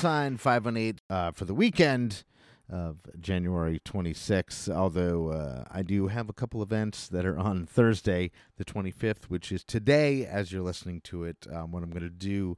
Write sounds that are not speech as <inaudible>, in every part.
Unsigned 518 uh, for the weekend of January 26th. Although uh, I do have a couple events that are on Thursday, the 25th, which is today, as you're listening to it. Um, what I'm going to do,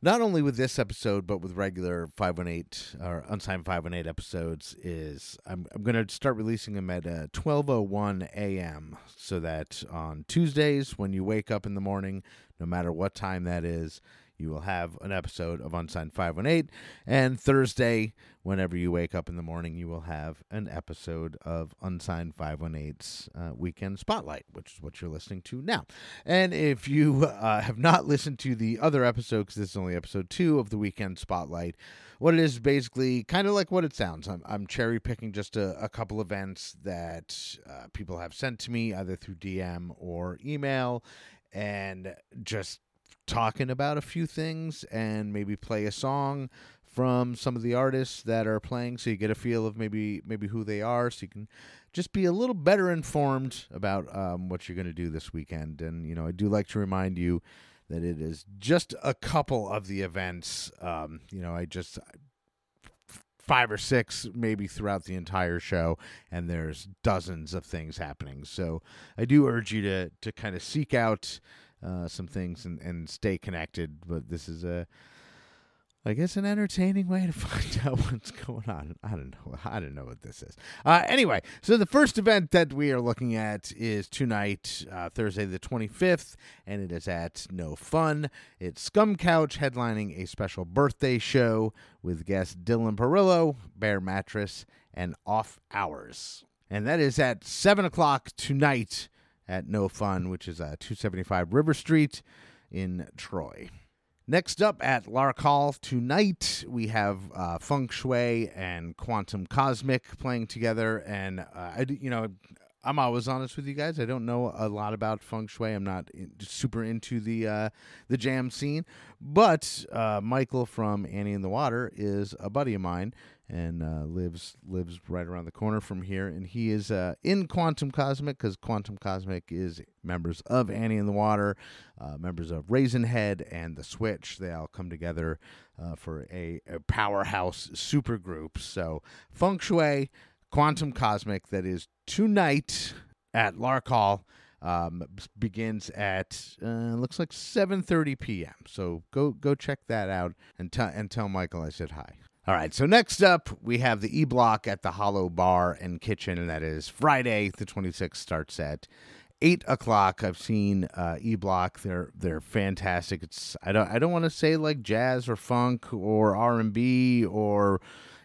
not only with this episode, but with regular 518 or unsigned 518 episodes, is I'm, I'm going to start releasing them at uh, 12:01 a.m. so that on Tuesdays when you wake up in the morning, no matter what time that is you will have an episode of Unsigned 518. And Thursday, whenever you wake up in the morning, you will have an episode of Unsigned 518's uh, Weekend Spotlight, which is what you're listening to now. And if you <laughs> uh, have not listened to the other episode, because this is only episode two of the Weekend Spotlight, what it is basically kind of like what it sounds. I'm, I'm cherry picking just a, a couple events that uh, people have sent to me, either through DM or email, and just talking about a few things and maybe play a song from some of the artists that are playing so you get a feel of maybe maybe who they are so you can just be a little better informed about um, what you're going to do this weekend. And you know i do like to remind you that it is just a couple of the events um, you know i just five or six maybe throughout the entire show and there's dozens of things happening. So i do urge you to to kind of seek out uh, some things and, and stay connected. But this is a, I guess, an entertaining way to <laughs> find out what's going on. I don't know. I don't know what this is. Uh, anyway, so the first event that we are looking at is tonight, uh, Thursday the 25th, and it is at No Fun. It's Scum Couch headlining a special birthday show with guests Dylan Perillo, Bear Mattress, and Off Hours. And that is at 7 o'clock tonight at No Fun, which is uh, 275 River Street in Troy. Next up at Lark Hall tonight, we have uh, Feng Shui and Quantum Cosmic playing together. And, uh, I, you know, I'm always honest with you guys. I don't know a lot about feng shui. I'm not in, super into the uh, the jam scene, but uh, Michael from Annie in the Water is a buddy of mine, and uh, lives lives right around the corner from here. And he is uh, in Quantum Cosmic because Quantum Cosmic is members of Annie in the Water, uh, members of Raisin Head and the Switch. They all come together uh, for a, a, powerhouse super group. So Feng Shui, Quantum Cosmic, that is tonight at Lark Hall. Um, begins at uh, looks like 7:30 p.m. So go go check that out and tell and tell Michael I said hi. All right, so next up, we have the E Block at the Hollow Bar and Kitchen, and that is Friday, the 26th, starts at eight o'clock. I've seen uh, E Block; they're they're fantastic. It's I don't I don't want to say like jazz or funk or R and B or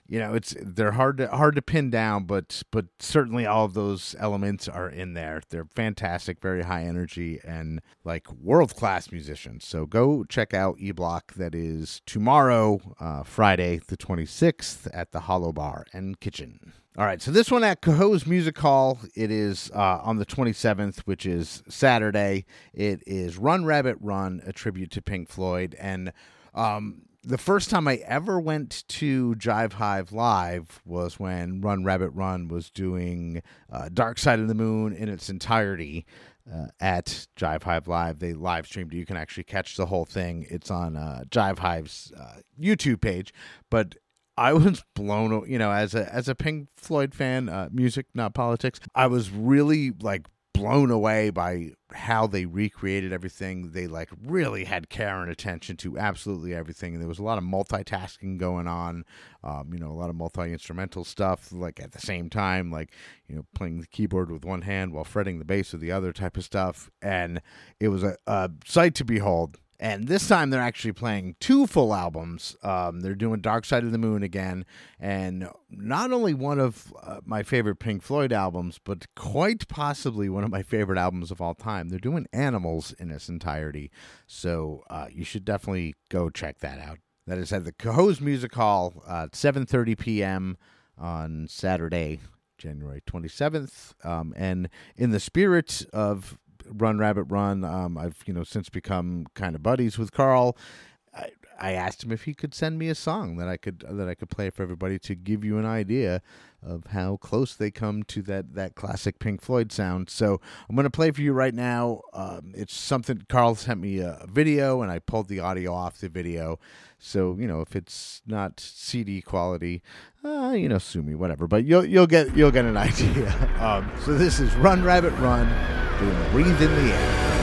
you know it's they're hard to hard to pin down but but certainly all of those elements are in there they're fantastic very high energy and like world class musicians so go check out e-block that is tomorrow uh, friday the 26th at the hollow bar and kitchen all right, so this one at Cohoes Music Hall, it is uh, on the 27th, which is Saturday. It is Run Rabbit Run, a tribute to Pink Floyd. And um, the first time I ever went to Jive Hive Live was when Run Rabbit Run was doing uh, Dark Side of the Moon in its entirety uh, at Jive Hive Live. They live streamed. You can actually catch the whole thing. It's on uh, Jive Hive's uh, YouTube page. But I was blown, you know, as a as a Pink Floyd fan, uh, music, not politics. I was really like blown away by how they recreated everything. They like really had care and attention to absolutely everything. And there was a lot of multitasking going on, um, you know, a lot of multi instrumental stuff, like at the same time, like, you know, playing the keyboard with one hand while fretting the bass with the other type of stuff. And it was a, a sight to behold. And this time they're actually playing two full albums. Um, they're doing Dark Side of the Moon again. And not only one of uh, my favorite Pink Floyd albums, but quite possibly one of my favorite albums of all time. They're doing Animals in its entirety. So uh, you should definitely go check that out. That is at the Cohoes Music Hall at 7.30 p.m. on Saturday, January 27th. Um, and in the spirit of Run Rabbit Run. Um, I've you know since become kind of buddies with Carl. I, asked him if he could send me a song that I could that I could play for everybody to give you an idea of how close they come to that that classic Pink Floyd sound. So I'm going to play for you right now. Um, it's something Carl sent me a video, and I pulled the audio off the video. So you know, if it's not CD quality, uh, you know, sue me, whatever. But you'll you'll get you'll get an <laughs> idea. Um, so this is Run Rabbit Run, doing Breathe in the Air.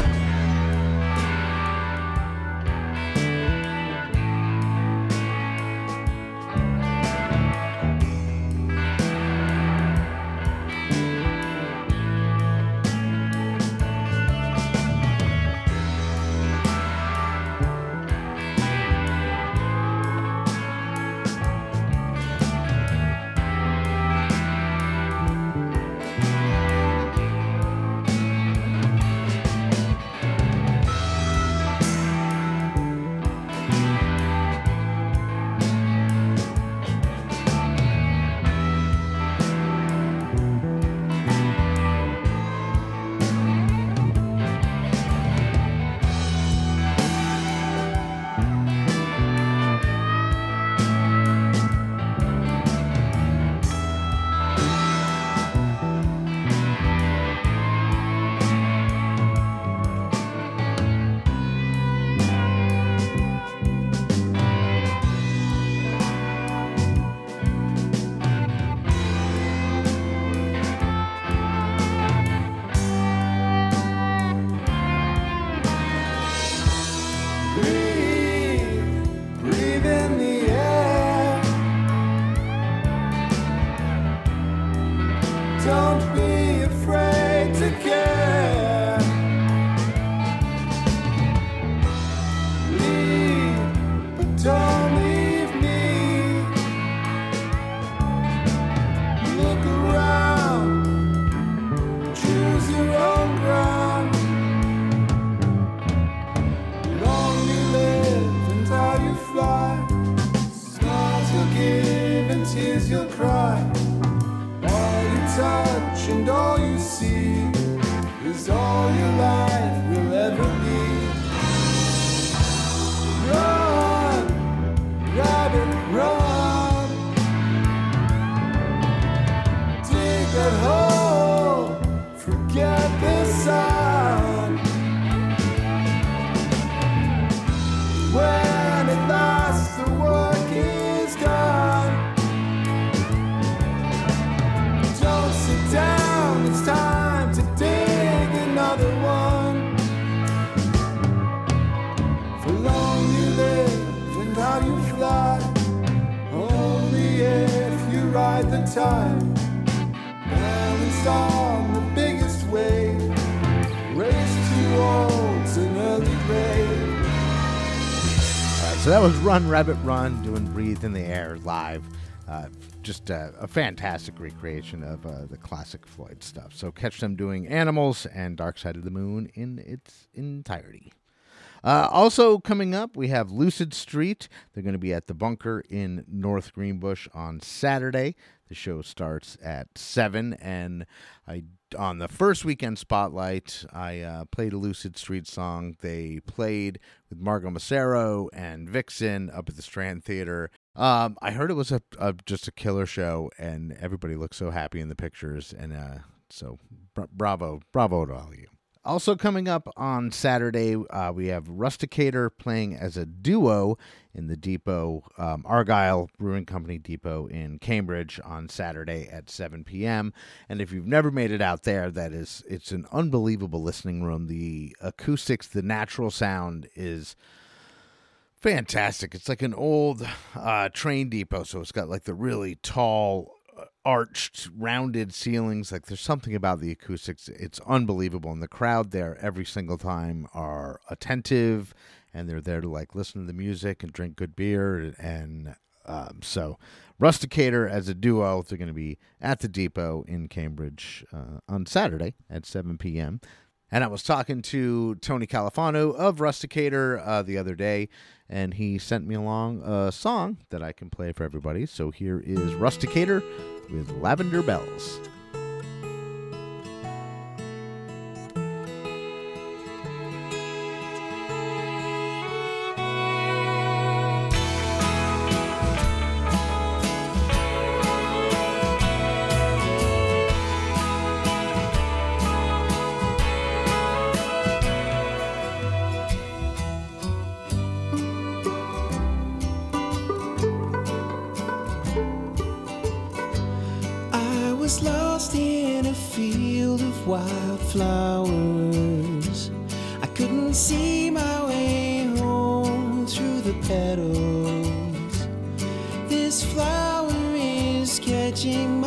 Run Rabbit Run doing Breathe in the Air live. Uh, just a, a, fantastic recreation of uh, the classic Floyd stuff. So catch them doing Animals and Dark Side of the Moon in its entirety. Uh, also coming up, we have Lucid Street. They're going to be at the Bunker in North Greenbush on Saturday. The show starts at seven, and I on the first weekend spotlight, I uh, played a Lucid Street song. They played with Margot Massaro and Vixen up at the Strand Theater. Um, I heard it was a, a, just a killer show, and everybody looked so happy in the pictures. And uh, so, br- bravo, bravo to all of you. Also, coming up on Saturday, uh, we have Rusticator playing as a duo in the Depot, um, Argyle Brewing Company Depot in Cambridge on Saturday at 7 p.m. And if you've never made it out there, that is, it's an unbelievable listening room. The acoustics, the natural sound is fantastic. It's like an old uh, train depot, so it's got like the really tall arched, rounded ceilings. Like there's something about the acoustics. It's unbelievable. And the crowd there every single time are attentive and they're there to like listen to the music and drink good beer. And um, so Rusticator as a duo, they're going to be at the depot in Cambridge uh, on Saturday at 7 p.m. And I was talking to Tony Califano of Rusticator uh, the other day, and he sent me along a song that I can play for everybody. So here is Rusticator with Lavender Bells. Was lost in a field of wildflowers. I couldn't see my way home through the petals. This flower is catching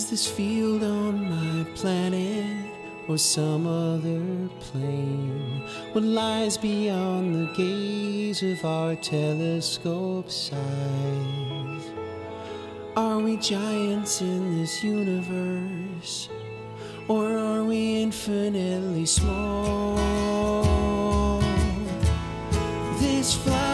Is this field on my planet or some other plane? What lies beyond the gaze of our telescope size? Are we giants in this universe? Or are we infinitely small? This flower,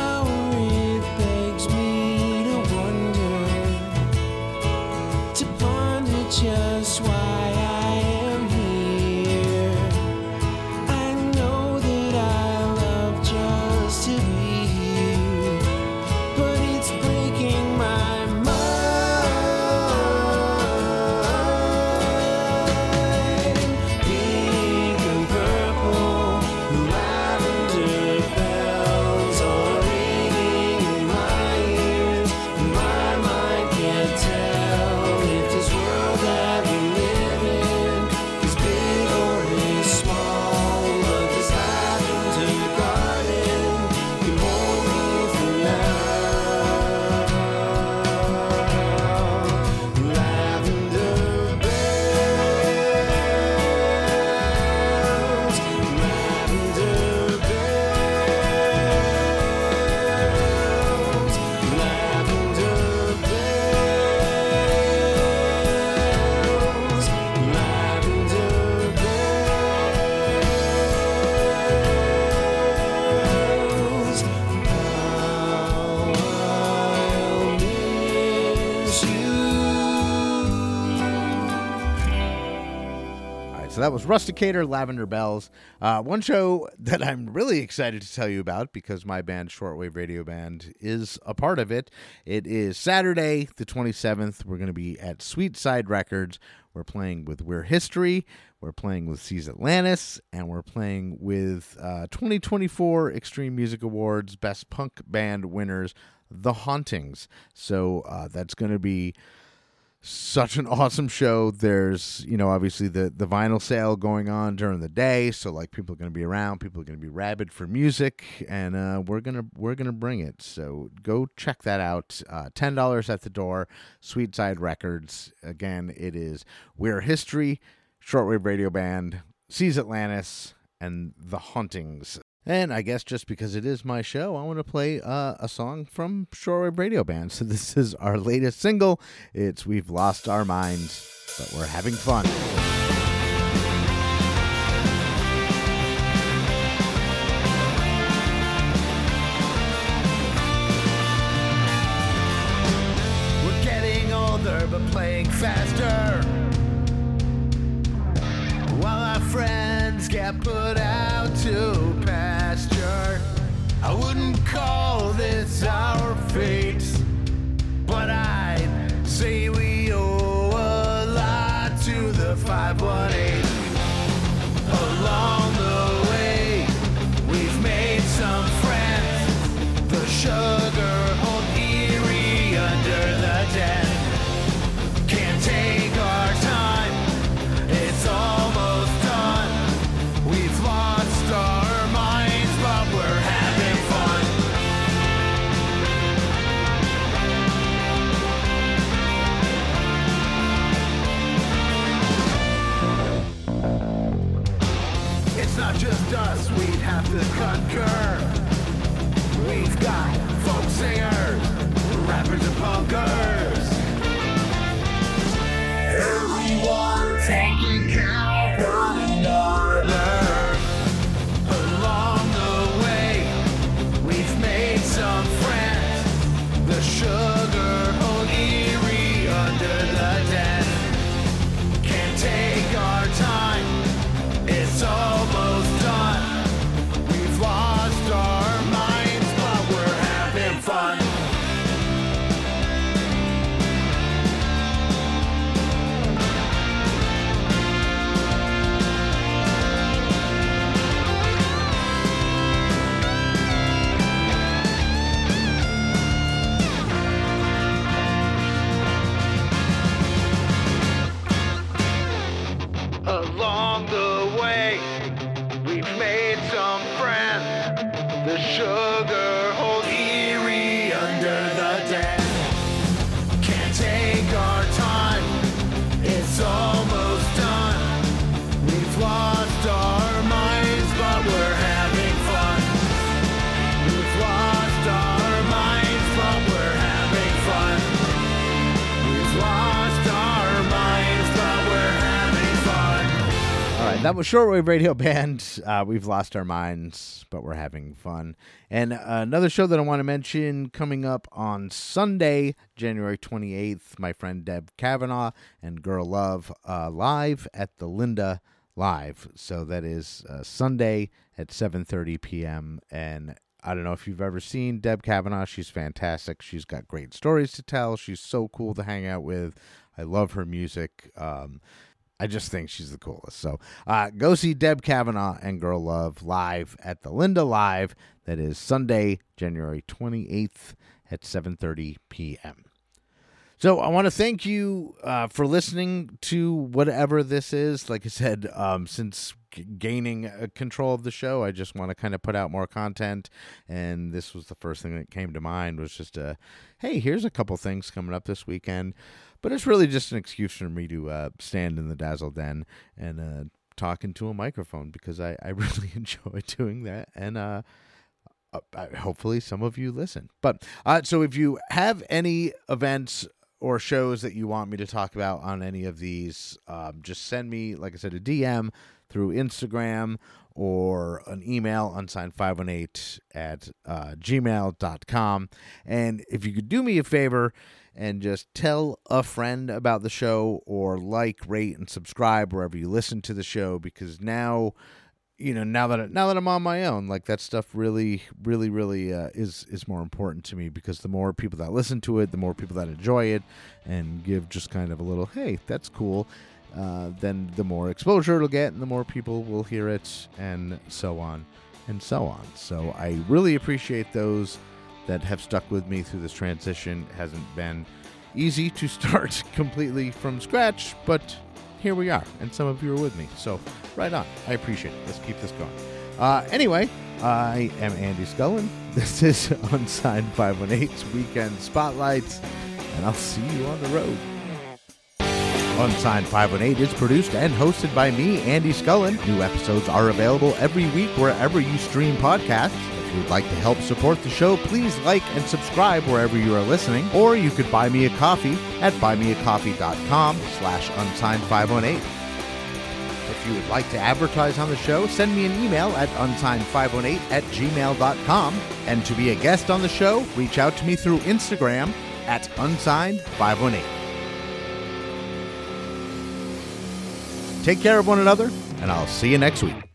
that was Rusticator, Lavender Bells. Uh, one show <laughs> that I'm really excited to tell you about because my band, Shortwave Radio Band, is a part of it. It is Saturday, the 27th. We're going to be at Sweet Side Records. We're playing with We're History. We're playing with Seas Atlantis, and we're playing with uh, 2024 Extreme Music Awards Best Punk Band winners, The Hauntings. So uh, that's going to be such an awesome show. There's, you know, obviously the the vinyl sale going on during the day, so like people are going to be around, people are going to be rabid for music, and uh, we're gonna we're gonna bring it. So go check that out. Uh, Ten dollars at the door. Sweet Side Records. Again, it is We're History, shortwave radio band, Seas Atlantis, and The Hauntings. And I guess just because it is my show, I want to play uh, a song from Shortwave Radio Band. So <laughs> this is our latest single. It's We've Lost Our Minds, but We're Having Fun. The sugar that was Shortwave Radio Band. Uh, we've lost our minds, but we're having fun. And uh, another show that I want to mention coming up on Sunday, January 28th, my friend Deb Kavanaugh and Girl Love uh, live at the Linda Live. So that is uh, Sunday at 7:30 p.m. And I don't know if you've ever seen Deb Kavanaugh. She's fantastic. She's got great stories to tell. She's so cool to hang out with. I love her music. Um, I just think she's the coolest. So uh, go see Deb Kavanaugh and Girl Love live at the Linda Live. That is Sunday, January 28th at 7:30 p.m. So I want to thank you uh, for listening to whatever this is. Like I said, um, since gaining uh, control of the show, I just want to kind of put out more content. And this was the first thing that came to mind was just a, hey, here's a couple things coming up this weekend. But it's really just an excuse for me to uh, stand in the Dazzle Den and uh, talk into a microphone because I, I <laughs> really enjoy doing that. And uh, uh, uh, hopefully some of you listen. But uh, so if you have any events or shows that you want me to talk about on any of these, um, just send me, like I said, a DM through Instagram or an email unsigned518 at uh, gmail.com. And if you could do me a favor and just tell a friend about the show or like, rate, and subscribe wherever you listen to the show because now you know now that now that I'm on my own, like that stuff really, really, really uh, is is more important to me because the more people that listen to it, the more people that enjoy it, and give just kind of a little, hey, that's cool. Uh, then the more exposure it'll get, and the more people will hear it, and so on and so on. So I really appreciate those that have stuck with me through this transition. It hasn't been easy to <laughs> start completely from scratch, but here we are, and some of you are with me. So, right on. I appreciate it. Let's keep this going. Uh, anyway, I am Andy Scullin. <laughs> This is <laughs> Unsigned 518's Weekend Spotlights, and I'll see you on the road. Unsigned 518 is produced and hosted by me, Andy Scullen. New episodes are available every week wherever you stream podcasts. If you would like to help support the show, please like and subscribe wherever you are listening, or you could buy me a coffee at buymeacoffee.com slash unsigned 518. If you would like to advertise on the show, send me an email at unsigned518 at gmail.com. And to be a guest on the show, reach out to me through Instagram at unsigned518. Take care of one another, and I'll see you next week.